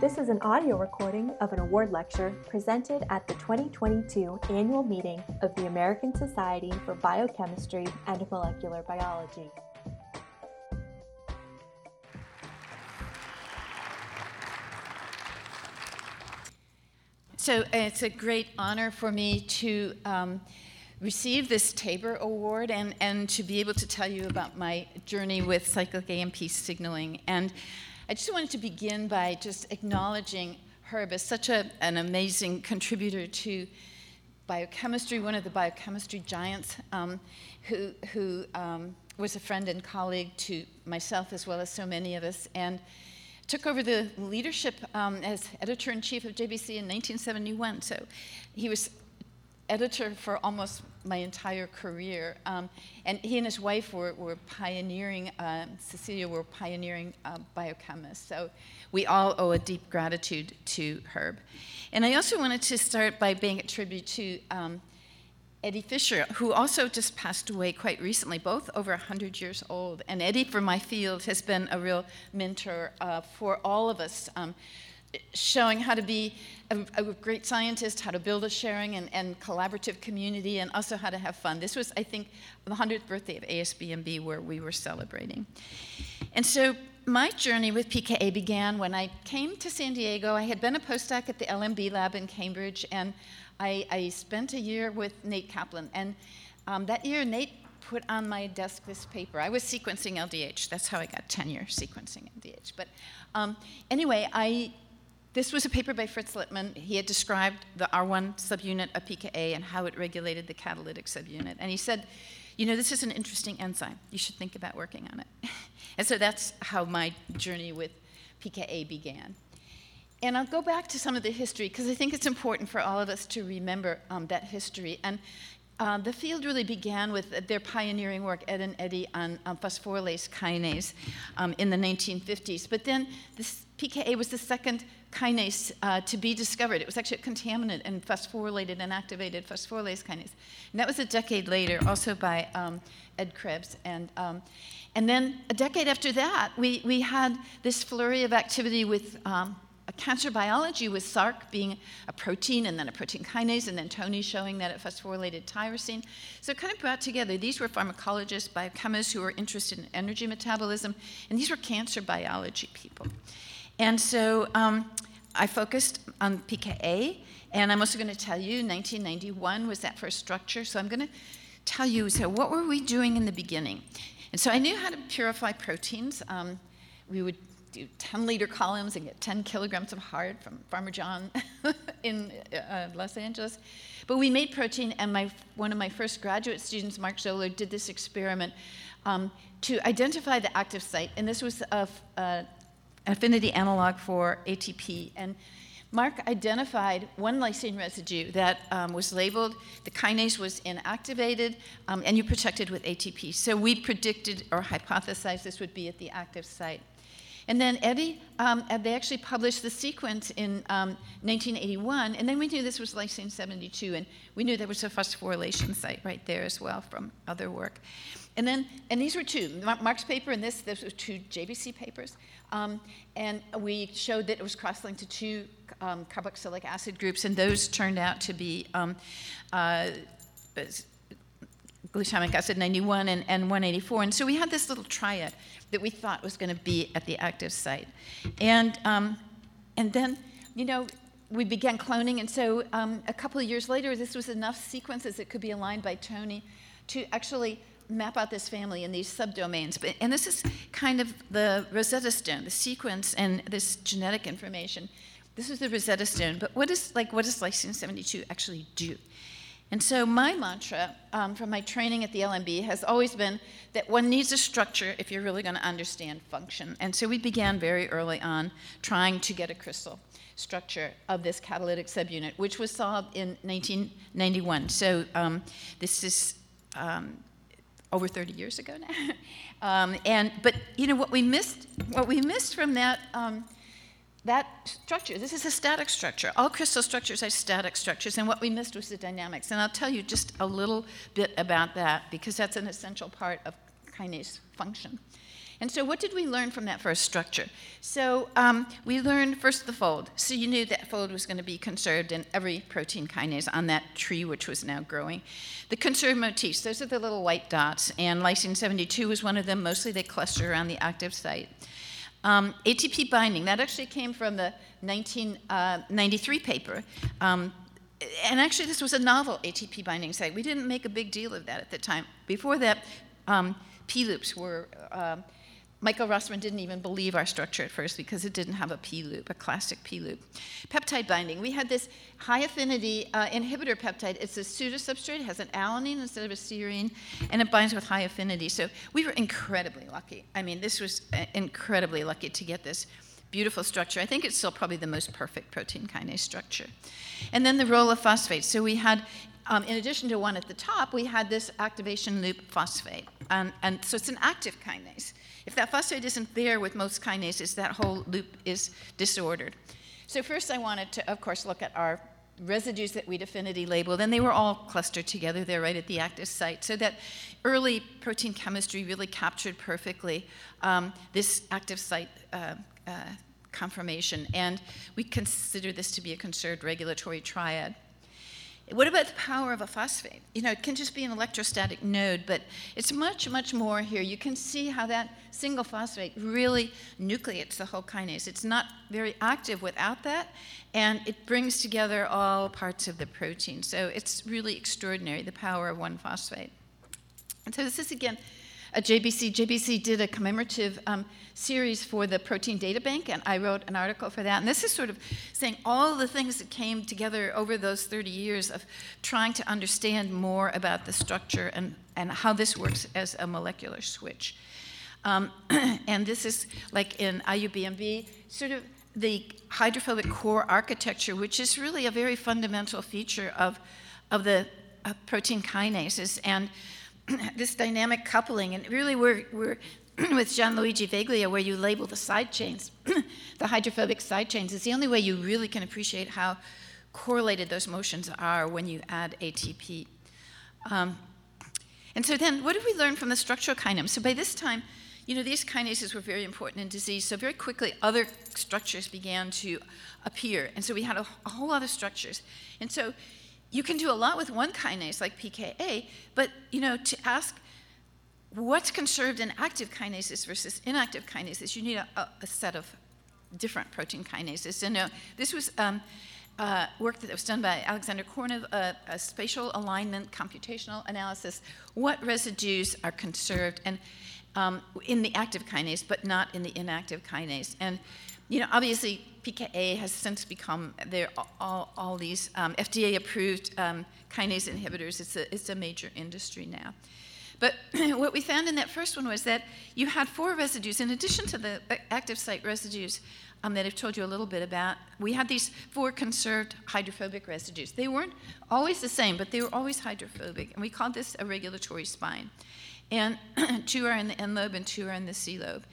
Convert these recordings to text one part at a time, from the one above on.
This is an audio recording of an award lecture presented at the 2022 annual meeting of the American Society for Biochemistry and Molecular Biology. So it's a great honor for me to um, receive this Tabor Award and, and to be able to tell you about my journey with cyclic AMP signaling. And I just wanted to begin by just acknowledging Herb as such a, an amazing contributor to biochemistry, one of the biochemistry giants, um, who, who um, was a friend and colleague to myself as well as so many of us, and took over the leadership um, as editor in chief of JBC in 1971. So he was editor for almost my entire career. Um, and he and his wife were, were pioneering, uh, Cecilia were pioneering uh, biochemists. So we all owe a deep gratitude to Herb. And I also wanted to start by paying a tribute to um, Eddie Fischer, who also just passed away quite recently, both over 100 years old. And Eddie, for my field, has been a real mentor uh, for all of us. Um, showing how to be a, a, great scientist, how to build a sharing and, and, collaborative community, and also how to have fun. This was, I think, the 100th birthday of ASBMB where we were celebrating. And so my journey with PKA began when I came to San Diego. I had been a postdoc at the LMB lab in Cambridge, and I, I spent a year with Nate Kaplan. And um, that year, Nate put on my desk this paper. I was sequencing LDH. That's how I got tenure sequencing LDH. But um, anyway, I this was a paper by Fritz Lipmann. He had described the R1 subunit of PKA and how it regulated the catalytic subunit. And he said, you know, this is an interesting enzyme. You should think about working on it. and so that's how my journey with PKA began. And I'll go back to some of the history because I think it's important for all of us to remember um, that history. And uh, the field really began with their pioneering work, Ed and Eddie, on um, phosphorylase kinase um, in the 1950s. But then this PKA was the second kinase uh, to be discovered. It was actually a contaminant and phosphorylated and activated phosphorylase kinase. And that was a decade later, also by um, Ed Krebs. And, um, and then a decade after that, we, we had this flurry of activity with um, cancer biology with SRC being a protein and then a protein kinase, and then Tony showing that it phosphorylated tyrosine. So it kind of brought together, these were pharmacologists, biochemists who were interested in energy metabolism, and these were cancer biology people. And so um, I focused on PKA, and I'm also going to tell you 1991 was that first structure. So I'm going to tell you so what were we doing in the beginning? And so I knew how to purify proteins. Um, we would do 10 liter columns and get 10 kilograms of heart from Farmer John in uh, Los Angeles. But we made protein, and my, one of my first graduate students, Mark Zoller, did this experiment um, to identify the active site. And this was a, a affinity analog for ATP. And Mark identified one lysine residue that um, was labeled, the kinase was inactivated, um, and you protected with ATP. So we predicted or hypothesized this would be at the active site. And then Eddie, um, they actually published the sequence in 1981, um, and then we knew this was lysine 72, and we knew there was a phosphorylation site right there as well from other work. And then, and these were two, Mark's paper and this, this were two JBC papers. Um, and we showed that it was cross-linked to two um, carboxylic acid groups, and those turned out to be um, uh, glutamic acid 91 and, and 184. And so we had this little triad that we thought was going to be at the active site. And, um, and then, you know, we began cloning, and so um, a couple of years later, this was enough sequences that could be aligned by Tony to actually map out this family in these subdomains. But, and this is kind of the Rosetta Stone, the sequence and this genetic information. This is the Rosetta Stone. But what is like what does lysine 72 actually do? And so my mantra um, from my training at the LMB has always been that one needs a structure if you're really going to understand function. And so we began very early on trying to get a crystal structure of this catalytic subunit, which was solved in 1991. So um, this is um, over 30 years ago now. um, and but you know what we missed, what we missed from that um, that structure. This is a static structure. All crystal structures are static structures, and what we missed was the dynamics. And I'll tell you just a little bit about that because that's an essential part of kinase function. And so, what did we learn from that first structure? So, um, we learned first the fold. So, you knew that fold was going to be conserved in every protein kinase on that tree, which was now growing. The conserved motifs, those are the little white dots, and lysine 72 was one of them. Mostly they cluster around the active site. Um, ATP binding, that actually came from the 1993 uh, paper. Um, and actually, this was a novel ATP binding site. We didn't make a big deal of that at the time. Before that, um, P loops were. Michael Rossmann didn't even believe our structure at first because it didn't have a P loop, a classic P loop. Peptide binding. We had this high affinity uh, inhibitor peptide. It's a pseudosubstrate, it has an alanine instead of a serine, and it binds with high affinity. So we were incredibly lucky. I mean, this was uh, incredibly lucky to get this beautiful structure. I think it's still probably the most perfect protein kinase structure. And then the role of phosphate. So we had, um, in addition to one at the top, we had this activation loop phosphate. And, and so it's an active kinase. If that phosphate isn't there with most kinases, that whole loop is disordered. So first I wanted to, of course, look at our residues that we'd affinity labeled, and they were all clustered together there right at the active site. So that early protein chemistry really captured perfectly um, this active site uh, uh, conformation, and we consider this to be a conserved regulatory triad. What about the power of a phosphate? You know, it can just be an electrostatic node, but it's much, much more here. You can see how that single phosphate really nucleates the whole kinase. It's not very active without that, and it brings together all parts of the protein. So it's really extraordinary, the power of one phosphate. And so this is, again, at JBC. JBC did a commemorative um, series for the Protein Data Bank, and I wrote an article for that. And this is sort of saying all the things that came together over those 30 years of trying to understand more about the structure and, and how this works as a molecular switch. Um, and this is like in IUBMB, sort of the hydrophobic core architecture, which is really a very fundamental feature of, of the uh, protein kinases. And this dynamic coupling, and really we're, we're with Gianluigi Veglia, where you label the side chains, the hydrophobic side chains, is the only way you really can appreciate how correlated those motions are when you add ATP. Um, and so then, what did we learn from the structural kinome? So by this time, you know, these kinases were very important in disease, so very quickly other structures began to appear. And so we had a, a whole lot of structures. And so you can do a lot with one kinase like PKA, but you know, to ask what's conserved in active kinases versus inactive kinases, you need a, a set of different protein kinases. And this was um, uh, work that was done by Alexander Kornev, a spatial alignment computational analysis. What residues are conserved and um, in the active kinase, but not in the inactive kinase? And you know, obviously, PKA has since become there all, all these um, FDA-approved um, kinase inhibitors. It's a, it's a major industry now. But what we found in that first one was that you had four residues, in addition to the uh, active site residues um, that I've told you a little bit about. We had these four conserved hydrophobic residues. They weren't always the same, but they were always hydrophobic, and we called this a regulatory spine. And two are in the N lobe and two are in the C lobe.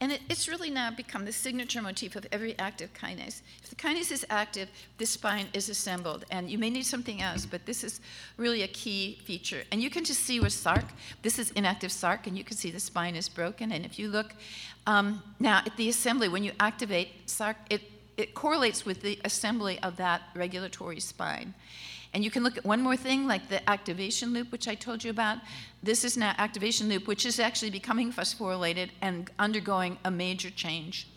And it, it's really now become the signature motif of every active kinase. If the kinase is active, this spine is assembled. And you may need something else, but this is really a key feature. And you can just see with SRC, this is inactive SRC, and you can see the spine is broken. And if you look um, now at the assembly, when you activate SRC, it, it correlates with the assembly of that regulatory spine. And you can look at one more thing, like the activation loop, which I told you about. This is now activation loop, which is actually becoming phosphorylated and undergoing a major change.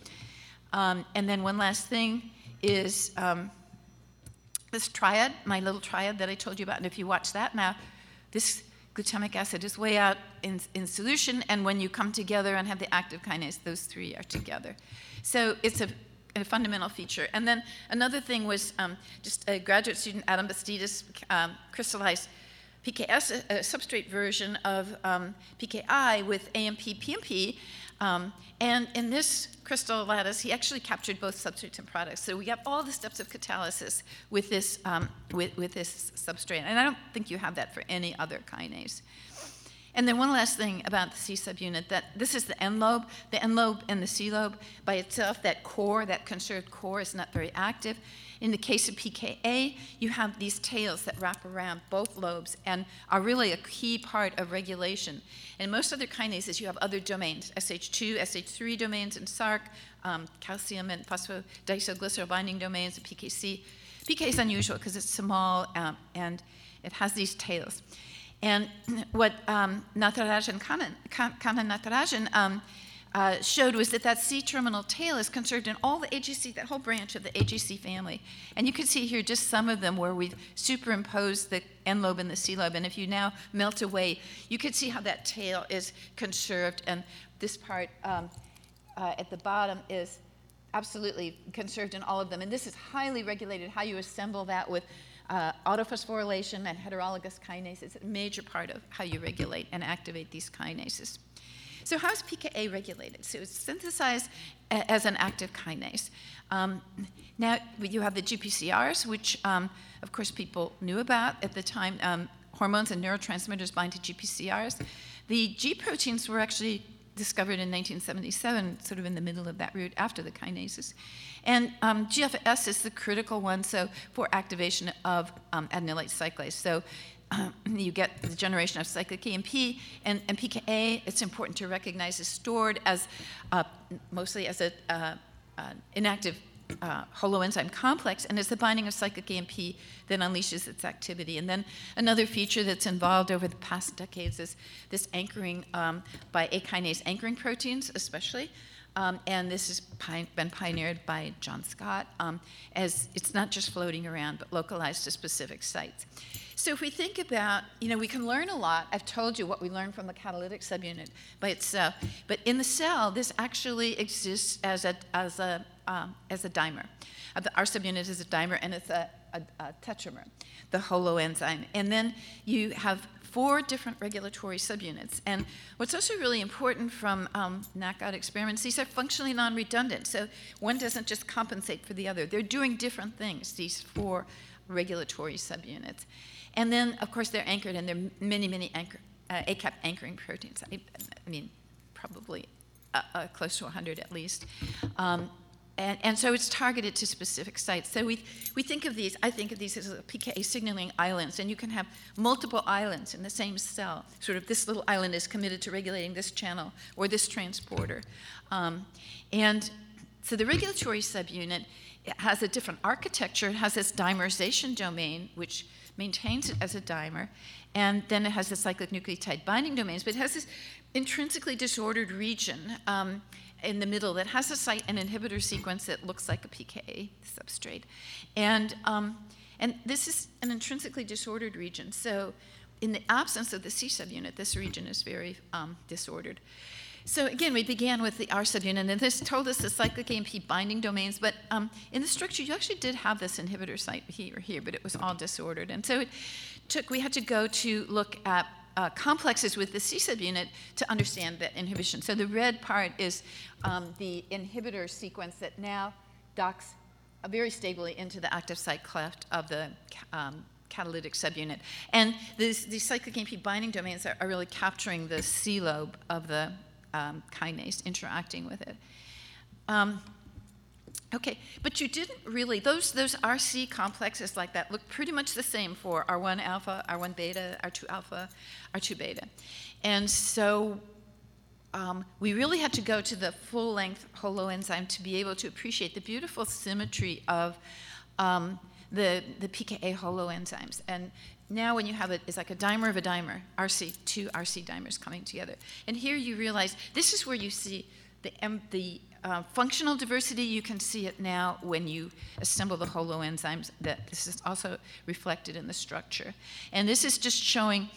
Um, and then one last thing is um, this triad, my little triad that I told you about. And if you watch that now, this glutamic acid is way out in, in solution, and when you come together and have the active kinase, those three are together. So it's a a fundamental feature. And then another thing was um, just a graduate student, Adam Bastidas, um, crystallized PKS, a, a substrate version of um, PKI with AMP PNP. Um, and in this crystal lattice, he actually captured both substrates and products. So we got all the steps of catalysis with this, um, with, with this substrate. And I don't think you have that for any other kinase. And then one last thing about the C subunit that this is the N lobe. The N lobe and the C lobe by itself, that core, that conserved core, is not very active. In the case of PKA, you have these tails that wrap around both lobes and are really a key part of regulation. In most other kinases, you have other domains, SH2, SH3 domains in SRC, um, calcium and phosphodisoglycerol binding domains, PKC. PK is unusual because it's small um, and it has these tails. And what um, Natarajan, Kannan, Kannan Natarajan um, uh, showed was that that C terminal tail is conserved in all the AGC, that whole branch of the AGC family. And you can see here just some of them where we've superimposed the N lobe and the C lobe. And if you now melt away, you can see how that tail is conserved. And this part um, uh, at the bottom is absolutely conserved in all of them. And this is highly regulated how you assemble that with uh, autophosphorylation and heterologous kinases. It's a major part of how you regulate and activate these kinases. So, how is PKA regulated? So, it's synthesized a- as an active kinase. Um, now, you have the GPCRs, which, um, of course, people knew about at the time. Um, hormones and neurotransmitters bind to GPCRs. The G proteins were actually discovered in 1977, sort of in the middle of that route after the kinases. And um, GFS is the critical one, so for activation of um, adenylate cyclase. So um, you get the generation of cyclic AMP and, and PKA. It's important to recognize is stored as uh, mostly as an uh, uh, inactive uh, holoenzyme complex, and it's the binding of cyclic AMP that unleashes its activity. And then another feature that's involved over the past decades is this anchoring um, by A kinase anchoring proteins, especially. Um, and this has pi- been pioneered by John Scott, um, as it's not just floating around, but localized to specific sites. So if we think about, you know, we can learn a lot. I've told you what we learned from the catalytic subunit by itself, but in the cell, this actually exists as a as a um, as a dimer. Uh, R subunit is a dimer, and it's a, a, a tetramer, the holoenzyme. And then you have four different regulatory subunits. And what's also really important from um, knockout experiments, these are functionally non redundant. So one doesn't just compensate for the other. They're doing different things, these four regulatory subunits. And then, of course, they're anchored, and there are many, many anchor, uh, AKAP anchoring proteins. I, I mean, probably uh, uh, close to 100 at least. Um, and, and, so it's targeted to specific sites. So we, we think of these, I think of these as PKA signaling islands, and you can have multiple islands in the same cell. Sort of this little island is committed to regulating this channel or this transporter. Um, and so the regulatory subunit has a different architecture. It has this dimerization domain, which maintains it as a dimer, and then it has the cyclic nucleotide binding domains, but it has this intrinsically disordered region. Um, in the middle that has a site and inhibitor sequence that looks like a PKA substrate. And, um, and this is an intrinsically disordered region. So, in the absence of the C subunit, this region is very um, disordered. So again, we began with the R subunit, and this told us the cyclic AMP binding domains, but um, in the structure, you actually did have this inhibitor site here here, but it was all disordered. And so it took, we had to go to look at uh, complexes with the C subunit to understand that inhibition. So the red part is um, the inhibitor sequence that now docks very stably into the active site cleft of the um, catalytic subunit. And these, cyclic AMP binding domains are, are, really capturing the C lobe of the um, kinase, interacting with it. Um, Okay, but you didn't really, those, those RC complexes like that look pretty much the same for R1 alpha, R1 beta, R2 alpha, R2 beta. And so um, we really had to go to the full length holoenzyme to be able to appreciate the beautiful symmetry of um, the, the PKA holoenzymes. And now when you have it, it's like a dimer of a dimer, RC, two RC dimers coming together. And here you realize this is where you see the, the uh, functional diversity, you can see it now when you assemble the holoenzymes, that this is also reflected in the structure. And this is just showing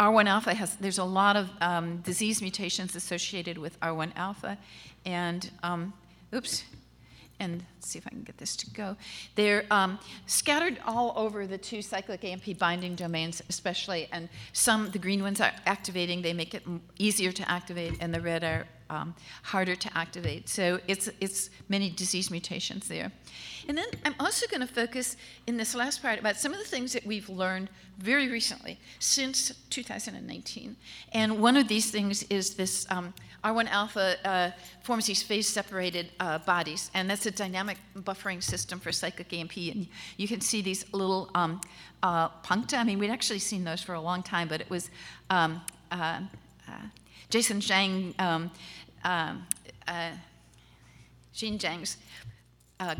R1 alpha has, there's a lot of um, disease mutations associated with R1 alpha. And, um, oops, and see if I can get this to go. They're um, scattered all over the two cyclic AMP binding domains, especially, and some, the green ones are activating, they make it easier to activate, and the red are um, harder to activate. So it's, it's many disease mutations there. And then I'm also going to focus in this last part about some of the things that we've learned very recently, since 2019. And one of these things is this um, R1 alpha uh, forms these phase separated uh, bodies, and that's a dynamic buffering system for cyclic AMP. And you can see these little um, uh, puncta. I mean, we'd actually seen those for a long time, but it was um, uh, uh, Jason Zhang, um, uh, Zhang's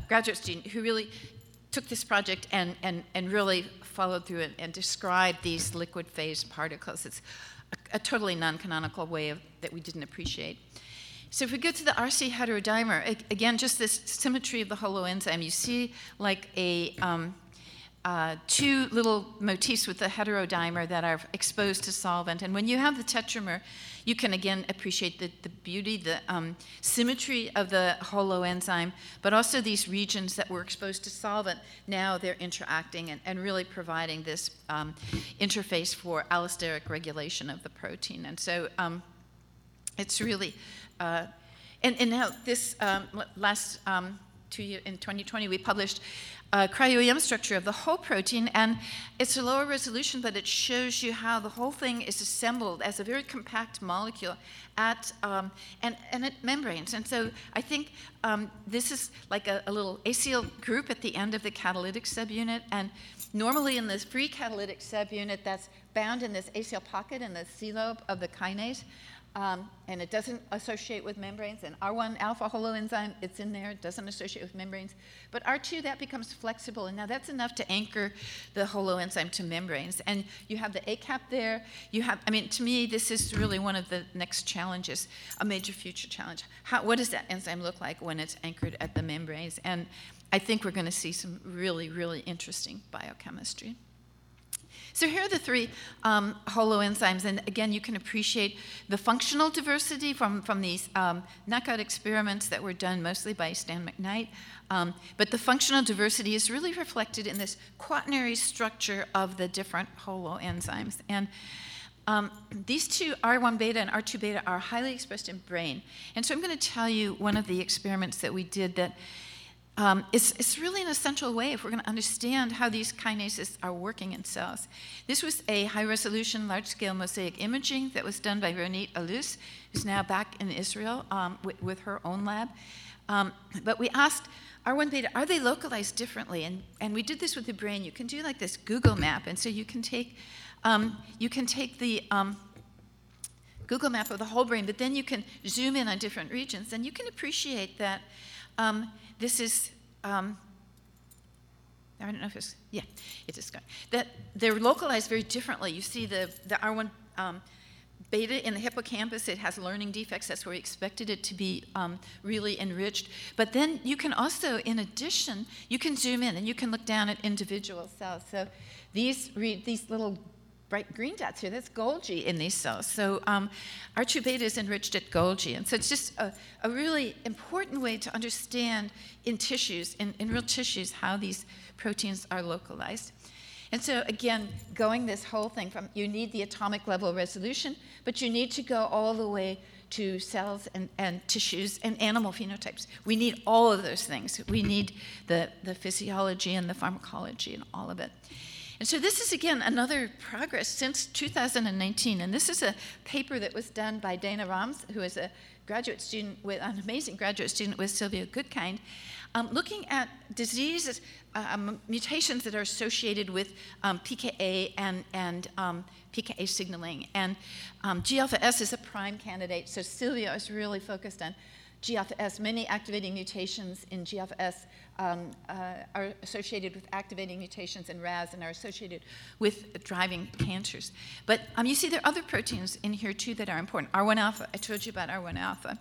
graduate student, who really took this project and, and, and really followed through it and described these liquid phase particles. It's a totally non canonical way of, that we didn't appreciate. So if we go to the RC heterodimer, again, just this symmetry of the holoenzyme, you see like a um, uh, two little motifs with the heterodimer that are exposed to solvent. And when you have the tetramer, you can again appreciate the, the beauty, the um, symmetry of the holoenzyme, but also these regions that were exposed to solvent. Now they're interacting and, and really providing this um, interface for allosteric regulation of the protein. And so um, it's really, uh, and, and now this um, last um, two in 2020, we published a cryo-EM structure of the whole protein, and it's a lower resolution, but it shows you how the whole thing is assembled as a very compact molecule at um, and, and at membranes. And so I think um, this is like a, a, little acyl group at the end of the catalytic subunit, and normally in this free catalytic subunit, that's bound in this acyl pocket in the C lobe of the kinase. Um, and it doesn't associate with membranes. And R1 alpha holoenzyme, it's in there, it doesn't associate with membranes. But R2, that becomes flexible, and now that's enough to anchor the holoenzyme to membranes. And you have the AKAP there. You have, I mean, to me, this is really one of the next challenges, a major future challenge. How, what does that enzyme look like when it's anchored at the membranes? And I think we're going to see some really, really interesting biochemistry. So here are the three um, holoenzymes, and again, you can appreciate the functional diversity from, from these um, knockout experiments that were done mostly by Stan McKnight. Um, but the functional diversity is really reflected in this quaternary structure of the different holoenzymes. And um, these two, R1 beta and R2 beta, are highly expressed in brain. And so I'm going to tell you one of the experiments that we did that um, it's, it's really an essential way if we're going to understand how these kinases are working in cells. This was a high resolution, large scale mosaic imaging that was done by Ronit Ilouz, who's now back in Israel um, with, with, her own lab. Um, but we asked R1 beta, are they localized differently? And, and we did this with the brain. You can do like this Google map. And so you can take, um, you can take the um, Google map of the whole brain, but then you can zoom in on different regions. And you can appreciate that um, this is, um, I don't know if it's, yeah, it is going. That they're localized very differently. You see the, the R1 um, beta in the hippocampus, it has learning defects. That's where we expected it to be um, really enriched. But then you can also, in addition, you can zoom in and you can look down at individual cells. So these, these little bright green dots here, that's Golgi in these cells. So um, R2 beta is enriched at Golgi. And so it's just a, a really important way to understand in tissues, in, in real tissues, how these proteins are localized. And so, again, going this whole thing from you need the atomic level resolution, but you need to go all the way to cells and, and tissues and animal phenotypes. We need all of those things. We need the, the physiology and the pharmacology and all of it. And so this is again another progress since 2019. And this is a paper that was done by Dana Rams, who is a graduate student with an amazing graduate student with Silvio Gutkind, um, looking at diseases, um, mutations that are associated with um, PKA and, and um, PKA signaling. And um, G alpha S is a prime candidate. So Silvio is really focused on G alpha S. Many activating mutations in G alpha S um, uh, are associated with activating mutations in RAS and are associated with driving cancers. But um, you see there are other proteins in here too that are important. R1 alpha, I told you about R1 alpha.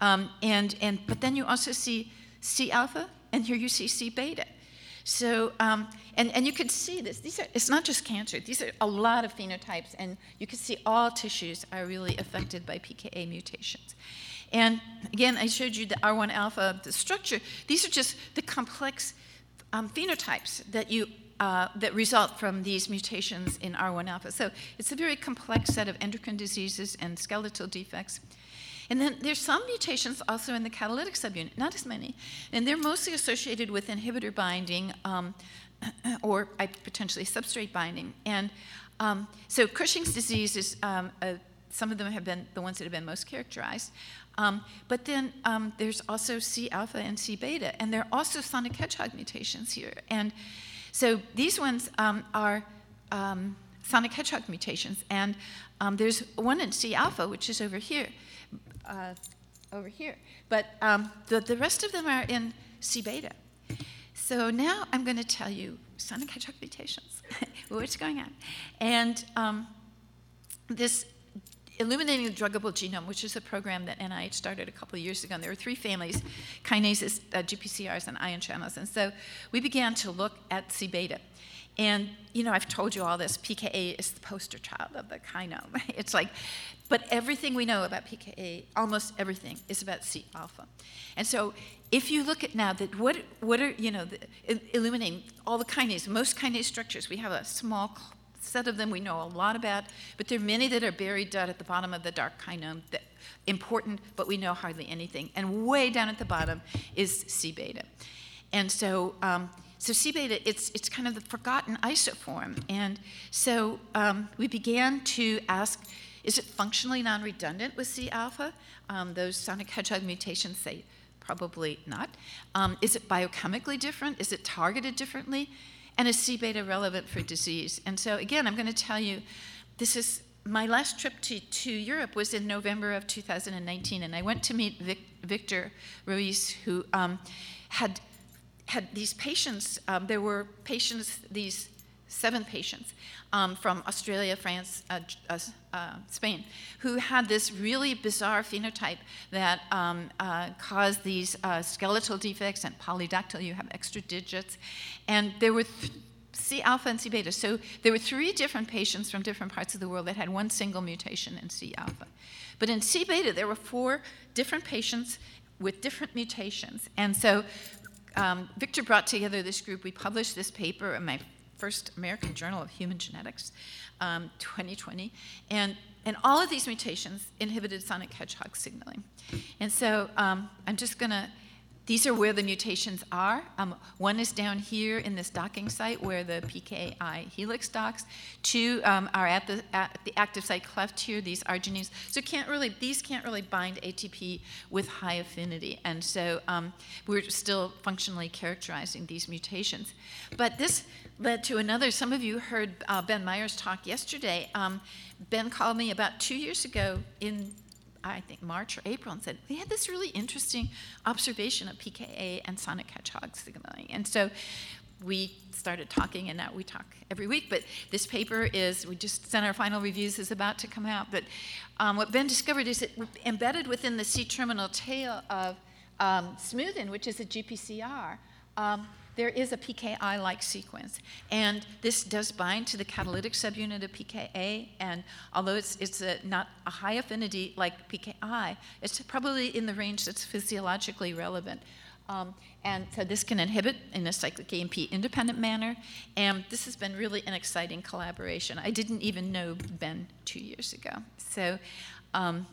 Um, and, and, but then you also see C alpha, and here you see C beta. So, um, and, and you can see this. These are, it's not just cancer. These are a lot of phenotypes, and you can see all tissues are really affected by PKA mutations. And again, I showed you the R1 alpha, the structure. These are just the complex um, phenotypes that you uh, that result from these mutations in R1 alpha. So it's a very complex set of endocrine diseases and skeletal defects. And then there's some mutations also in the catalytic subunit, not as many, and they're mostly associated with inhibitor binding um, or potentially substrate binding. And um, so Cushing's disease is um, a, some of them have been the ones that have been most characterized. Um, but then um, there's also C alpha and C beta, and there are also sonic hedgehog mutations here. And so these ones um, are um, sonic hedgehog mutations, and um, there's one in C alpha, which is over here, uh, over here. But um, the, the rest of them are in C beta. So now I'm going to tell you sonic hedgehog mutations, what's going on. And this Illuminating the Druggable Genome, which is a program that NIH started a couple of years ago. And there were three families kinases, uh, GPCRs, and ion channels. And so we began to look at C beta. And, you know, I've told you all this. PKA is the poster child of the kinome. It's like, but everything we know about PKA, almost everything, is about C alpha. And so if you look at now that what, what are, you know, the, illuminating all the kinase, most kinase structures, we have a small set of them we know a lot about, but there are many that are buried down at the bottom of the dark kinome that important, but we know hardly anything. And way down at the bottom is C beta. And so, um, so C beta, it's, it's kind of the forgotten isoform. And so um, we began to ask is it functionally non redundant with C alpha? Um, those sonic hedgehog mutations say probably not. Um, is it biochemically different? Is it targeted differently? And is C beta relevant for disease? And so, again, I'm going to tell you this is my last trip to, to Europe was in November of 2019, and I went to meet Vic, Victor Ruiz, who um, had had these patients. Um, there were patients, these seven patients um, from Australia, France, uh, uh, uh, Spain, who had this really bizarre phenotype that um, uh, caused these uh, skeletal defects and polydactyl, you have extra digits. And there were th- C alpha and C beta. So there were three different patients from different parts of the world that had one single mutation in C alpha. But in C beta, there were four different patients with different mutations. And so um, Victor brought together this group. We published this paper in my first American Journal of Human Genetics, um, 2020. And, and all of these mutations inhibited sonic hedgehog signaling. And so um, I'm just going to these are where the mutations are. Um, one is down here in this docking site where the PKI helix docks. Two um, are at the, at the active site cleft here, these arginines. So can't really, these can't really bind ATP with high affinity. And so um, we're still functionally characterizing these mutations. But this led to another, some of you heard uh, Ben Myers talk yesterday. Um, ben called me about two years ago in I think March or April, and said, We had this really interesting observation of PKA and sonic hedgehog signaling. And so we started talking, and now we talk every week. But this paper is, we just sent our final reviews, is about to come out. But um, what Ben discovered is that embedded within the C terminal tail of um, Smoothened, which is a GPCR, um, there is a PKI-like sequence. And this does bind to the catalytic subunit of PKA, and although it's, it's a, not a high affinity like PKI, it's probably in the range that's physiologically relevant. Um, and so this can inhibit in a cyclic AMP independent manner. And this has been really an exciting collaboration. I didn't even know Ben two years ago. So, um,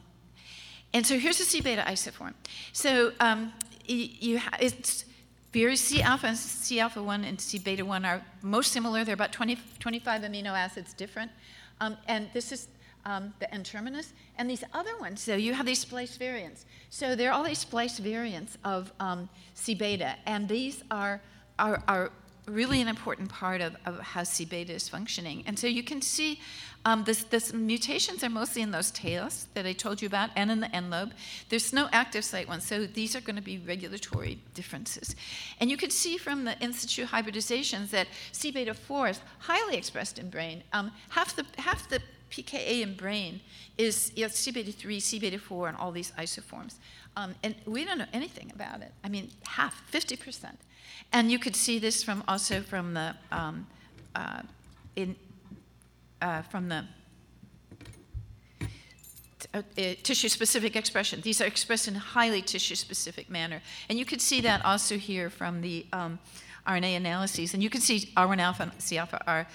and so here's the C beta isoform. So um, you ha- it's C alpha and C alpha 1 and C beta 1 are most similar. They're about 20, 25 amino acids different. Um, and this is um, the N terminus. And these other ones, so you have these splice variants. So there are all these splice variants of um, C beta. And these are, are, are really an important part of, of how C beta is functioning. And so you can see um, this, this, mutations are mostly in those tails that I told you about and in the N lobe. There's no active site ones, so these are going to be regulatory differences. And you can see from the in situ hybridizations that C beta 4 is highly expressed in brain. Um, half, the, half the PKA in brain is you know, C beta 3, C beta 4, and all these isoforms. Um, and we don't know anything about it. I mean, half, 50%. And you could see this from also from the um, uh, in uh, from the uh, tissue-specific expression. These are expressed in a highly tissue-specific manner, and you can see that also here from the um, RNA analyses. And you can see R1 alpha and C alpha are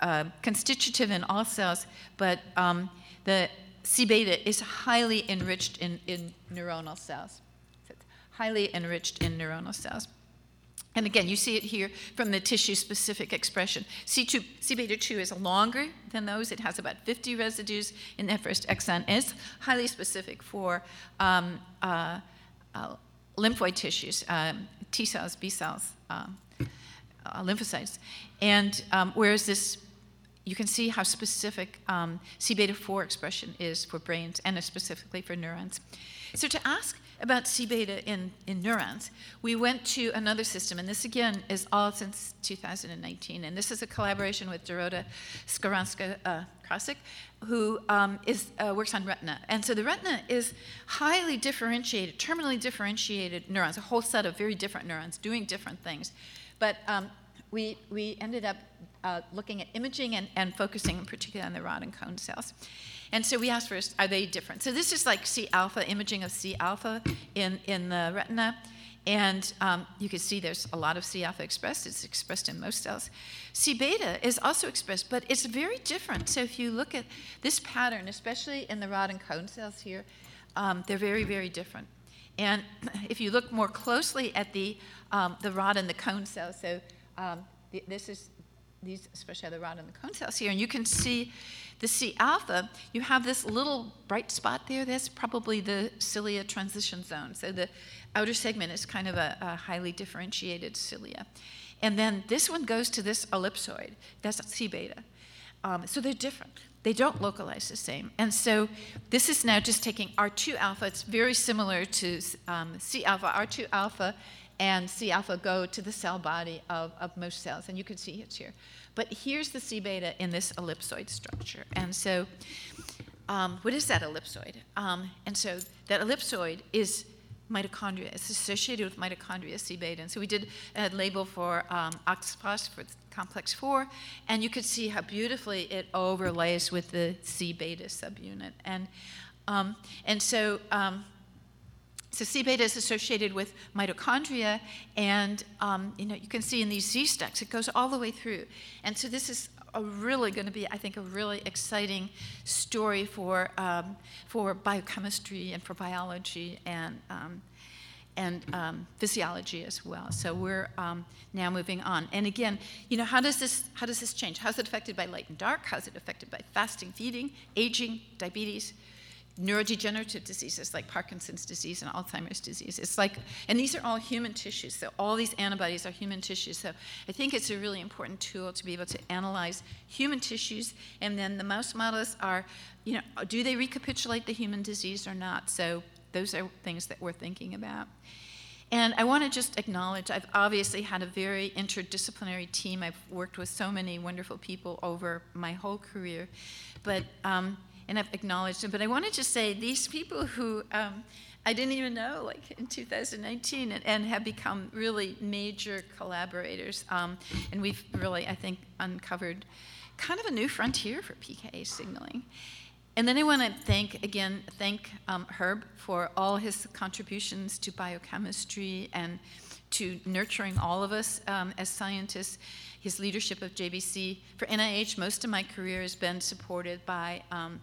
uh, constitutive in all cells, but um, the C beta is highly enriched in, in neuronal cells. It's highly enriched in neuronal cells. And again, you see it here from the tissue specific expression. C2, C beta 2 is longer than those. It has about 50 residues in the first exon. And it's highly specific for um, uh, uh, lymphoid tissues, um, T cells, B cells, um, uh, lymphocytes. And um, whereas this, you can see how specific um, C beta 4 expression is for brains and specifically for neurons. So to ask, about C beta in, in neurons, we went to another system, and this again is all since 2019. And this is a collaboration with Dorota Skowronska uh, Krawczyk, who um, is, uh, works on retina. And so the retina is highly differentiated, terminally differentiated neurons, a whole set of very different neurons doing different things. But um, we, we ended up uh, looking at imaging and, and focusing particularly on the rod and cone cells. And so we asked first, are they different? So this is like C alpha, imaging of C alpha in, in the retina. And um, you can see there's a lot of C alpha expressed. It's expressed in most cells. C beta is also expressed, but it's very different. So if you look at this pattern, especially in the rod and cone cells here, um, they're very, very different. And if you look more closely at the, um, the rod and the cone cells, so um, the, this is these, especially the rod and the cone cells here, and you can see the C alpha, you have this little bright spot there. That's probably the cilia transition zone. So the outer segment is kind of a, a highly differentiated cilia. And then this one goes to this ellipsoid. That's C beta. Um, so they're different. They don't localize the same. And so this is now just taking R2 alpha. It's very similar to um, C alpha. R2 alpha and C alpha go to the cell body of, of most cells. And you can see it's here. But here's the C beta in this ellipsoid structure. And so, um, what is that ellipsoid? Um, and so, that ellipsoid is mitochondria. It's associated with mitochondria C beta. And so, we did a label for um, for complex 4, and you could see how beautifully it overlays with the C beta subunit. And, um, and so, um, so C beta is associated with mitochondria, and um, you know you can see in these Z stacks it goes all the way through. And so this is really going to be, I think, a really exciting story for um, for biochemistry and for biology and um, and um, physiology as well. So we're um, now moving on. And again, you know, how does this how does this change? How's it affected by light and dark? How's it affected by fasting, feeding, aging, diabetes? Neurodegenerative diseases like Parkinson's disease and Alzheimer's disease. It's like, and these are all human tissues, so all these antibodies are human tissues. So I think it's a really important tool to be able to analyze human tissues, and then the mouse models are, you know, do they recapitulate the human disease or not? So those are things that we're thinking about. And I want to just acknowledge I've obviously had a very interdisciplinary team. I've worked with so many wonderful people over my whole career. But um, and I've acknowledged them. But I wanted to say these people who um, I didn't even know, like in 2019, and, and have become really major collaborators. Um, and we've really, I think, uncovered kind of a new frontier for PKA signaling. And then I want to thank, again, thank um, Herb for all his contributions to biochemistry and to nurturing all of us um, as scientists his leadership of JBC. For NIH, most of my career has been supported by um,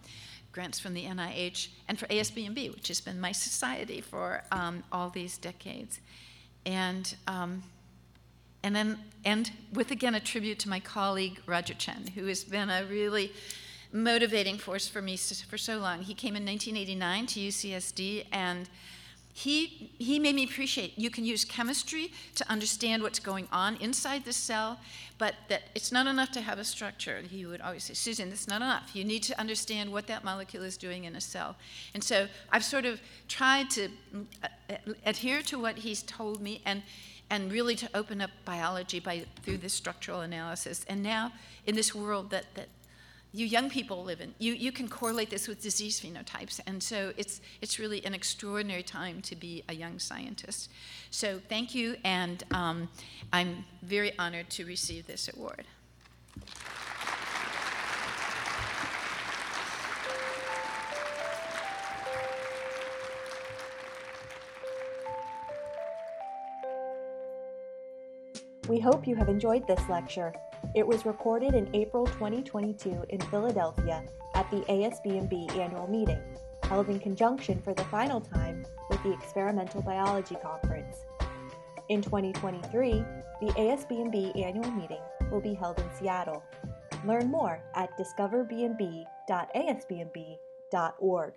grants from the NIH and for ASBMB, which has been my society for um, all these decades. And, um, and then, and with again a tribute to my colleague Roger Tsien, who has been a really motivating force for me for so long. He came in 1989 to UCSD and he, he made me appreciate you can use chemistry to understand what's going on inside the cell, but that it's not enough to have a structure. He would always say, Susan, it's not enough. You need to understand what that molecule is doing in a cell. And so I've sort of tried to uh, adhere to what he's told me and, and really to open up biology by, through this structural analysis. And now, in this world that, that you young people live in. You, you can correlate this with disease phenotypes. And so it's, it's really an extraordinary time to be a young scientist. So thank you, and um, I'm very honored to receive this award. We hope you have enjoyed this lecture. It was recorded in April 2022 in Philadelphia at the ASBMB annual meeting, held in conjunction for the final time with the Experimental Biology Conference. In 2023, the ASBMB annual meeting will be held in Seattle. Learn more at discoverbmb.asbmb.org.